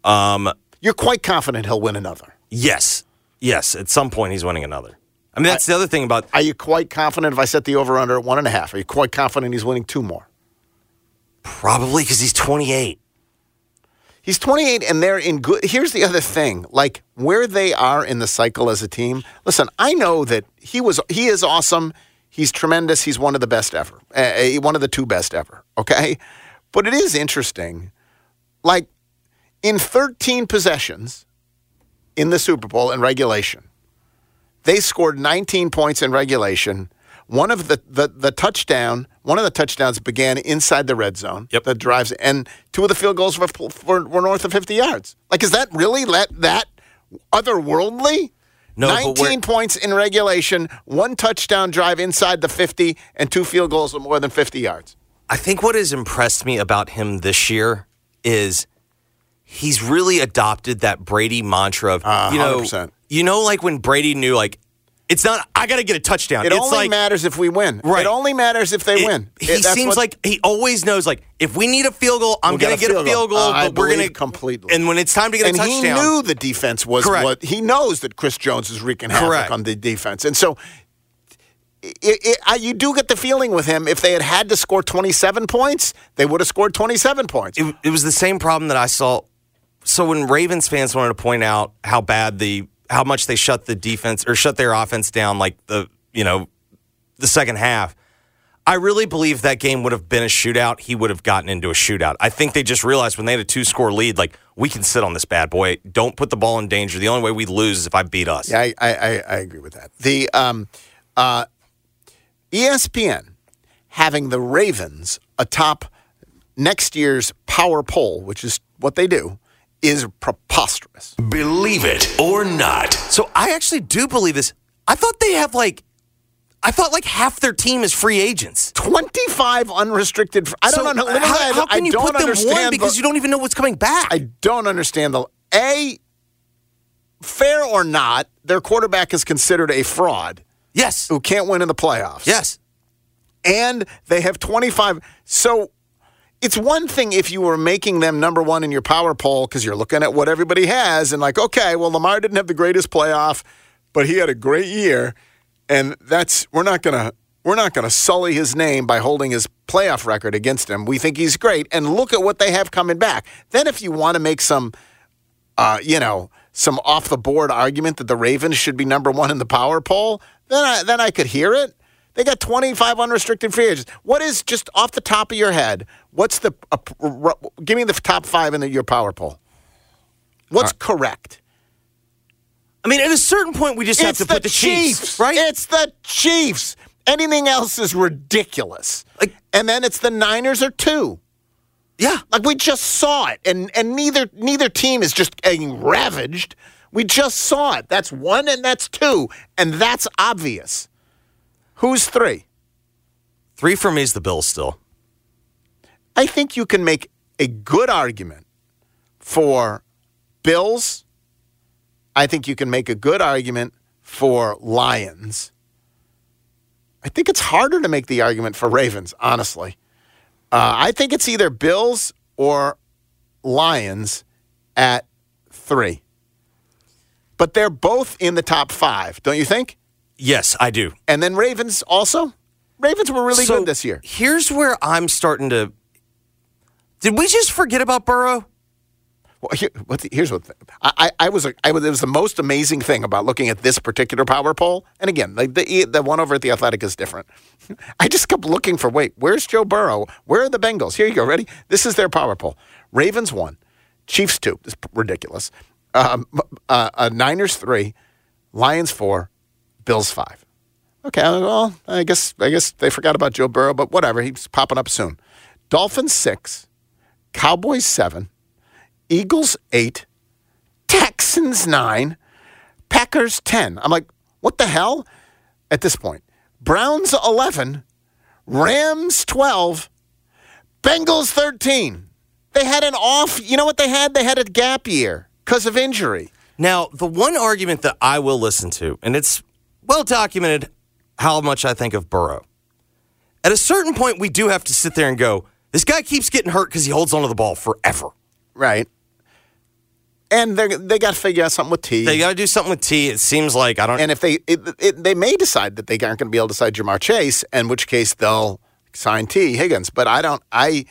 Um, You're quite confident he'll win another. yes, yes. At some point, he's winning another. I mean, that's the other thing about. Are you quite confident if I set the over under at one and a half? Are you quite confident he's winning two more? Probably because he's 28. He's 28 and they're in good. Here's the other thing like where they are in the cycle as a team. Listen, I know that he was, he is awesome. He's tremendous. He's one of the best ever, uh, one of the two best ever. Okay. But it is interesting. Like in 13 possessions in the Super Bowl in regulation, they scored 19 points in regulation. One of the, the, the touchdown, one of the touchdowns began inside the red zone. Yep. That drives, and two of the field goals were, were, were north of 50 yards. Like, is that really that, that otherworldly? No, 19 points in regulation, one touchdown drive inside the 50, and two field goals of more than 50 yards. I think what has impressed me about him this year is he's really adopted that Brady mantra of Uh, you know 100%. you know like when Brady knew like it's not I got to get a touchdown. It it's only like matters if we win. Right. It only matters if they it- win. He It- seems what- like he always knows like if we need a field goal, I'm going to get a field goal. Uh, I but we're going to completely. And when it's time to get and a touchdown, he knew the defense was Correct. what he knows that Chris Jones is wreaking havoc Correct. on the defense, and so it, I, you do get the feeling with him. If they had had to score 27 points, they would have scored 27 points. it was the same problem that I saw. So when Ravens fans wanted to point out how bad the how much they shut the defense or shut their offense down, like the you know the second half, I really believe that game would have been a shootout. He would have gotten into a shootout. I think they just realized when they had a two score lead, like we can sit on this bad boy. Don't put the ball in danger. The only way we lose is if I beat us. Yeah, I, I, I, agree with that. The um, uh, ESPN having the Ravens atop next year's power poll, which is what they do, is preposterous. Believe it or not. So I actually do believe this. I thought they have like, I thought like half their team is free agents. 25 unrestricted. I don't So know. How, how can I you put them understand one the- because you don't even know what's coming back? I don't understand the a. Fair or not, their quarterback is considered a fraud. Yes. Who can't win in the playoffs. Yes. And they have 25. So it's one thing if you were making them number one in your power poll because you're looking at what everybody has and like, okay, well, Lamar didn't have the greatest playoff, but he had a great year. And that's, we're not to. We're not to sully his name by holding his playoff record against him. We think he's great. And look at what they have coming back. Then, if you want to make some uh, you know, some off the board argument that the Ravens should be number one in the power poll, then I, then I could hear it. They got 25 unrestricted free agents. What is just off the top of your head? What's the uh, r- give me the top five in the, your power poll? What's correct? I mean, at a certain point, we just have It's to put the Chiefs, right? It's the Chiefs. Anything else is ridiculous. Like, and then it's the Niners or two. Yeah. Like we just saw it, and and neither neither team is just getting ravaged. We just saw it. That's one, and that's two, and that's obvious. Who's three? Three for me is the Bills still. I think you can make a good argument for Bills. I think you can make a good argument for Lions. I think it's harder to make the argument for Ravens, honestly. Uh, I think it's either Bills or Lions at three. But they're both in the top five, don't you think? Yes, I do. And then Ravens also? Ravens were really So, good this year. Here's where I'm starting to. Did we just forget about Burrow? Well, here, what the, here's what I, I, I was. I was. It was the most amazing thing about looking at this particular power poll. And again, like the the one over at the Athletic is different. <laughs> I just kept looking for. Wait, where's Joe Burrow? Where are the Bengals? Here you go. Ready? This is their power poll. Ravens one, Chiefs two. This ridiculous. Um, uh, uh, Niners three, Lions four, Bills five. Okay, uh, well, I guess I guess they forgot about Joe Burrow, but whatever. He's popping up soon. Dolphins six, Cowboys seven, Eagles eight, Texans nine, Packers ten. I'm like, what the hell? At this point, Browns eleven, Rams twelve, Bengals thirteen. They had an off. You know what they had? They had a gap year because of injury. Now, the one argument that I will listen to, and it's well documented how much I think of Burrow. At a certain point, we do have to sit there and go, this guy keeps getting hurt because he holds onto the ball forever. Right. And they they got to figure out something with Tee. They got to do something with Tee. It seems like I don't. And if they it, it, they may decide that they aren't going to be able to sign Ja'Marr Chase, in which case they'll sign Tee Higgins. But I don't. I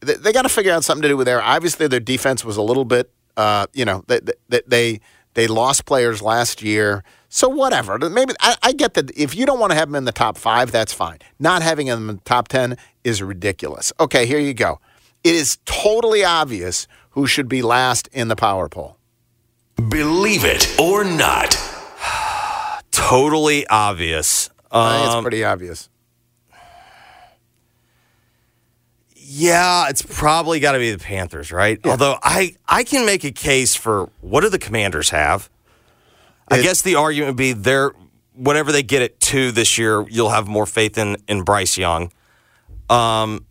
they, they got to figure out something to do with there. Obviously, their defense was a little bit. Uh, you know, they, they they they lost players last year. So whatever. Maybe I, I get that if you don't want to have them in the top five, that's fine. Not having them in the top ten is ridiculous. Okay, here you go. It is totally obvious who should be last in the power poll. Believe it or not. <sighs> totally obvious. Think it's Um, pretty obvious. Yeah, it's probably got to be the Panthers, right? Although I I can make a case for what do the Commanders have? I guess the argument would be they're whatever they get it to this year, you'll have more faith in in Bryce Young. Um,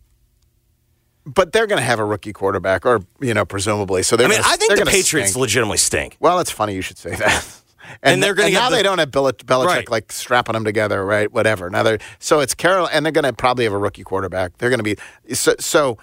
But they're going to have a rookie quarterback, or you know, presumably. So they're I mean, gonna- I think the Patriots stink. legitimately stink. Well, it's funny you should say that. <laughs> And they're gonna now the- they don't have Bel- Belichick Right. like strapping them together, right? Whatever. Now they're so it's Carol, and they're going to probably have a rookie quarterback. They're going to be so, so.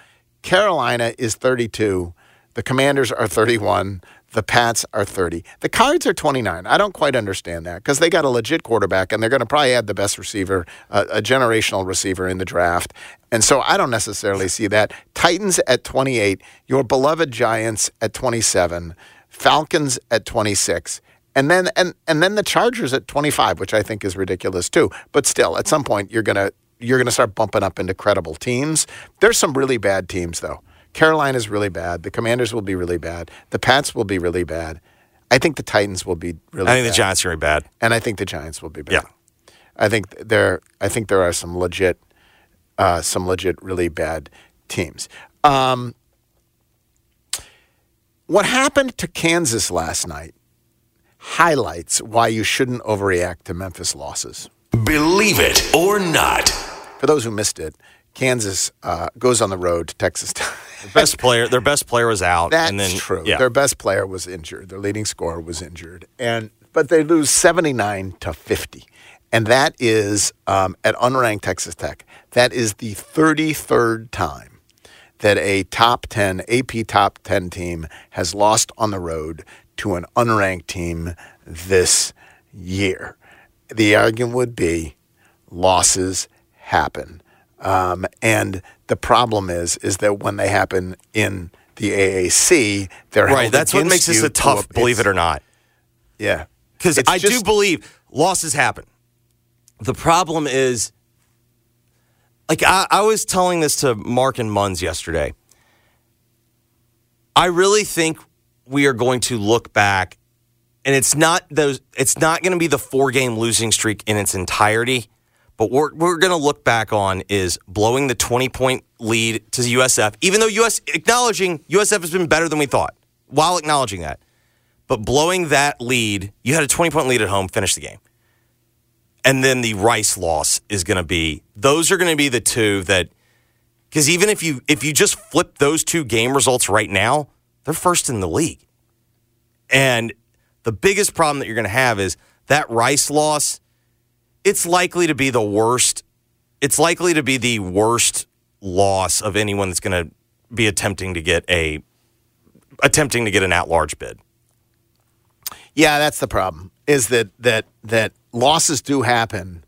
Carolina is thirty-two. The Commanders are thirty-one. The Pats are thirty. The Cards are twenty-nine. I don't quite understand that because they got a legit quarterback, and they're going to probably add the best receiver, uh, a generational receiver in the draft. And so I don't necessarily see that. Titans at twenty-eight. Your beloved Giants at twenty-seven. Falcons at 26. And then and and then the Chargers at 25, which I think is ridiculous too. But still, at some point you're going to you're going to start bumping up into credible teams. There's some really bad teams though. Carolina's really bad. The Commanders will be really bad. The Pats will be really bad. I think the Titans will be really I think bad. the Giants are very bad. And I think the Giants will be bad. Yeah. I think there I think there are some legit uh, some legit really bad teams. Um, what happened to Kansas last night highlights why you shouldn't overreact to Memphis losses. Believe it or not. For those who missed it, Kansas uh, goes on the road to Texas. <laughs> Their best player, their best player was out, That's and then true. Yeah, Their best player was injured. Their leading scorer was injured, and but they lose seventy nine to fifty, and that is um, at unranked Texas Tech. That is the thirty third time that a top ten AP top ten team has lost on the road to an unranked team this year. The argument would be losses happen. Um, and the problem is, is that when they happen in the AAC, they're right. That's what makes this a tough. to believe it or not. Yeah, Because I do believe losses happen. The problem is, like I, I was telling this to Mark and Munns yesterday. I really think we are going to look back, and it's not those. It's not going to be the four game losing streak in its entirety, but what we're going to look back on is blowing the 20 point lead to USF, even though US acknowledging USF has been better than we thought, while acknowledging that. But blowing that lead, you had a 20 point lead at home, finish the game. And then the Rice loss is going to be, those are going to be the two that, because even if you if you just flip those two game results right now, they're first in the league. And the biggest problem that you're going to have is that Rice loss. It's likely to be the worst. It's likely to be the worst loss of anyone that's going to be attempting to get a attempting to get an at-large bid. Yeah, that's the problem. Is that that that losses do happen,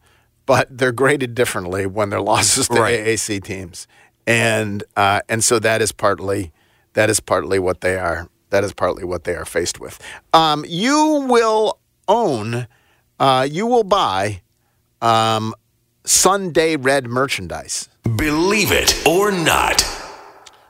but they're graded differently when they're losses to Right. AAC teams, and uh, and so that is partly that is partly what they are. That is partly what they are faced with. Um, you will own, uh, you will buy um, Sunday Red merchandise. Believe it or not.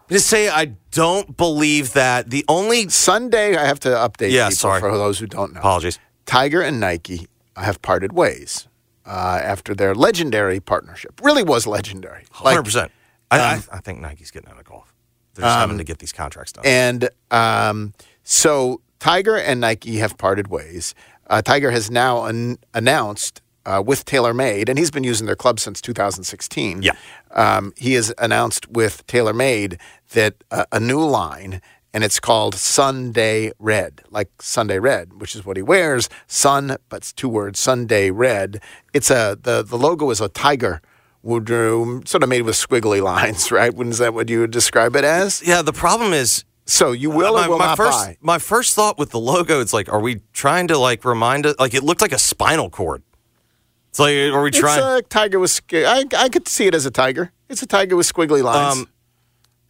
Just say I don't believe that. The only Sunday, I have to update Yeah, people sorry. for those who don't know. Apologies. Tiger and Nike have parted ways uh, after their legendary partnership. Really was legendary. Like, Hundred percent. I, I, um, I think Nike's getting out of golf. They're just Um, having to get these contracts done. And um, so Tiger and Nike have parted ways. Uh, Tiger has now an- announced uh, with TaylorMade, and he's been using their club since 2016. Yeah. Um, he has announced with TaylorMade that uh, a new line, and it's called Sunday Red, like Sunday Red, which is what he wears. Sun, but it's two words, Sunday Red. It's a the the logo is a tiger. Um, sort of made with squiggly lines, <laughs> right? Wouldn't that what you would describe it as? yeah, the problem is So you will my, or will my first buy? my first thought with the logo, it's like, are we trying to like remind it? Like it looked like a spinal cord. It's like, are we trying? It's a tiger with. I I could see it as a tiger. It's a tiger with squiggly lines. Um,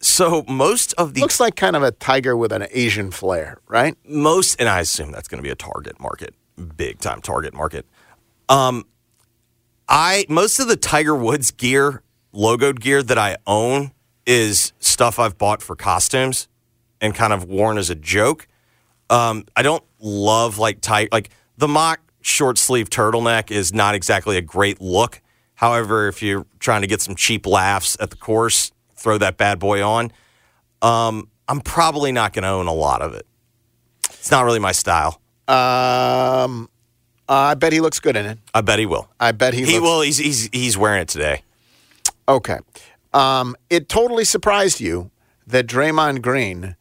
so most of the Looks like kind of a tiger with an Asian flair, right? most, and I assume that's going to be a target market, big time target market. Um, I most of the Tiger Woods gear, logoed gear that I own is stuff I've bought for costumes and kind of worn as a joke. Um, I don't love like tight like the mock short sleeve turtleneck is not exactly a great look. However, if you're trying to get some cheap laughs at the course, throw that bad boy on. Um, I'm probably not going to own a lot of it. It's not really my style. Um, I bet he looks good in it. I bet he will. I bet he. He looks, will. He's he's he's wearing it today. Okay. Um, it totally surprised you that Draymond Green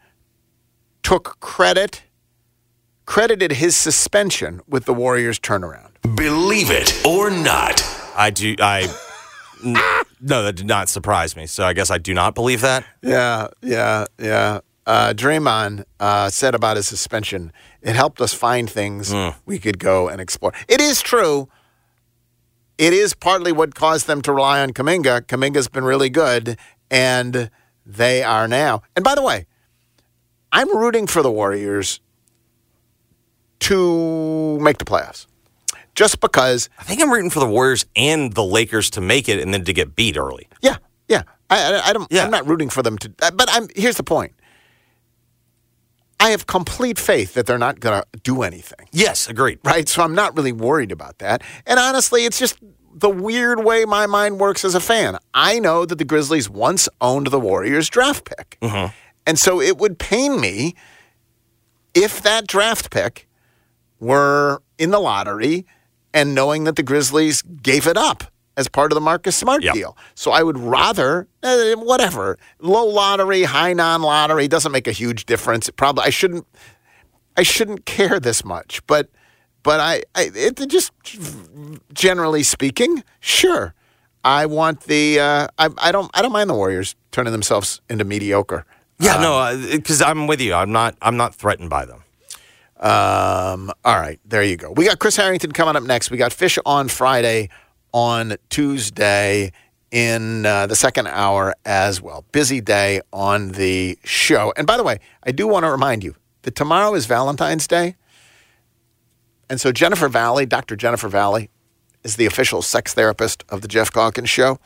took credit, credited his suspension with the Warriors' turnaround. Believe it or not. I do. I n- no, that did not surprise me. So I guess I do not believe that. Yeah, yeah, yeah. Uh, Draymond uh, said about his suspension, it helped us find things we could go and explore. It is true. It is partly what caused them to rely on Kuminga. Kuminga's been really good, and they are now. And by the way, I'm rooting for the Warriors to make the playoffs. Just because, I think I'm rooting for the Warriors and the Lakers to make it and then to get beat early. yeah, yeah. I, I, I don't. Yeah. I'm not rooting for them to. uh, But I'm. Here's the point. I have complete faith that they're not going to do anything. Yes, agreed. right? So I'm not really worried about that. And honestly, it's just the weird way my mind works as a fan. I know that the Grizzlies once owned the Warriors draft pick. And so it would pain me if that draft pick were in the lottery and knowing that the Grizzlies gave it up as part of the Marcus Smart Yep. deal. So I would rather, eh, whatever, low lottery, high non lottery, doesn't make a huge difference. It probably, I shouldn't, I shouldn't care this much, but, but I, I it just generally speaking, sure. I want the, uh, I, I don't, I don't mind the Warriors turning themselves into mediocre. Yeah, no, because I'm with you. I'm not. I'm not threatened by them. Um, all right, there you go. We got Chris Herrington coming up next. We got Fish on Friday, on Tuesday in uh, the second hour as well. Busy day on the show. And by the way, I do want to remind you that tomorrow is Valentine's Day. And so Jennifer Valley, Dr. Jennifer Valley, is the official sex therapist of the Geoff Calkins Show.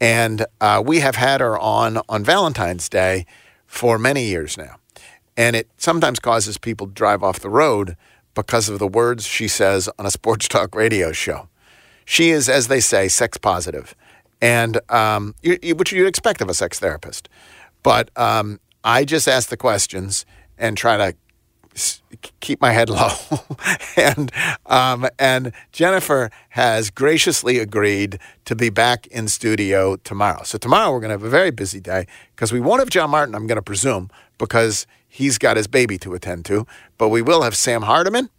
And uh, we have had her on on Valentine's Day for many years now. And it sometimes causes people to drive off the road because of the words she says on a sports talk radio show. She is, as they say, sex positive. and um, you, you, which you'd expect of a sex therapist. But um, I just ask the questions and try to s- keep my head <laughs> low. and um, and Jennifer has graciously agreed to be back in studio tomorrow. So tomorrow we're going to have a very busy day because we won't have John Martin. I'm going to presume because he's got his baby to attend to. But we will have Sam Hardiman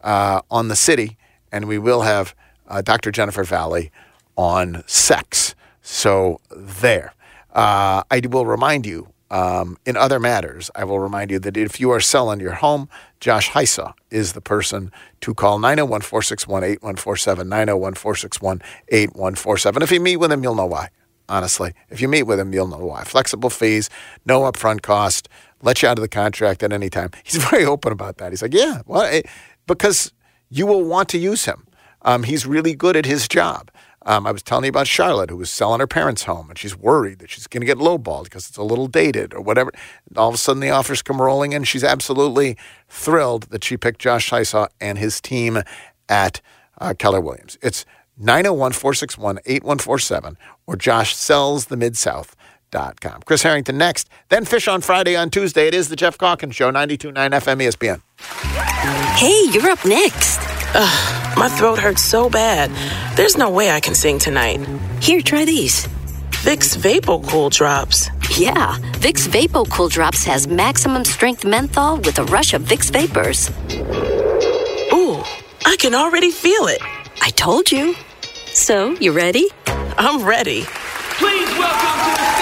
uh, on the city, and we will have uh, Dr. Jennifer Valley on sex. So there. Uh, I will remind you um, in other matters, I will remind you that if you are selling your home, Josh Heisa is the person to call 901 461 8147. 901 461 8147. If you meet with him, you'll know why, honestly. If you meet with him, you'll know why. Flexible fees, no upfront cost, let you out of the contract at any time. He's <laughs> very open about that. He's like, yeah, well, it, because you will want to use him. Um, he's really good at his job. Um, I was telling you about Charlotte, who was selling her parents' home, and she's worried that she's going to get lowballed because it's a little dated or whatever. All of a sudden, the offers come rolling in. She's absolutely thrilled that she picked Josh Heisa and his team at uh, Keller Williams. It's 901 461 8147 or Josh sells the Mid South. Com. Chris Herrington next, then Fish on Friday on Tuesday. It is the Geoff Calkins Show, 92.9 FM ESPN. Hey, you're up next. Ugh, my throat hurts so bad. There's no way I can sing tonight. Here, try these. Vicks Vapor Cool Drops. Yeah, Vicks Vapor Cool Drops has maximum strength menthol with a rush of Vicks Vapors. Ooh, I can already feel it. I told you. So, you ready? I'm ready. Please welcome to the stage.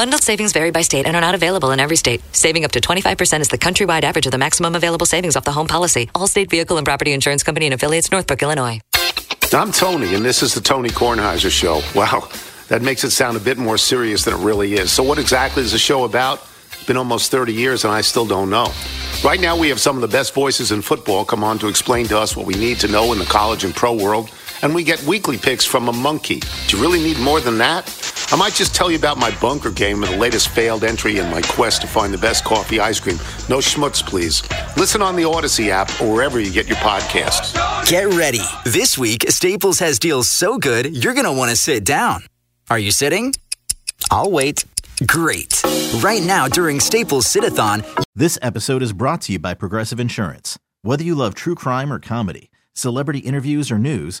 Bundled savings vary by state and are not available in every state. Saving up to 25% is the countrywide average of the maximum available savings off the home policy. Allstate Vehicle and Property Insurance Company and affiliates, Northbrook, Illinois. I'm Tony, and this is the Tony Kornheiser Show. Wow, that makes it sound a bit more serious than it really is. So, what exactly is the show about? It's been almost 30 years, and I still don't know. Right now, we have some of the best voices in football come on to explain to us what we need to know in the college and pro world, and we get weekly picks from a monkey. Do you really need more than that? I might just tell you about my bunker game and the latest failed entry in my quest to find the best coffee ice cream. No schmutz, please. Listen on the Odyssey app or wherever you get your podcasts. Get ready. This week, Staples has deals so good, you're going to want to sit down. Are you sitting? I'll wait. Great. Right now, during Staples Sit-a-thon, This episode is brought to you by Progressive Insurance. Whether you love true crime or comedy, celebrity interviews or news,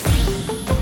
you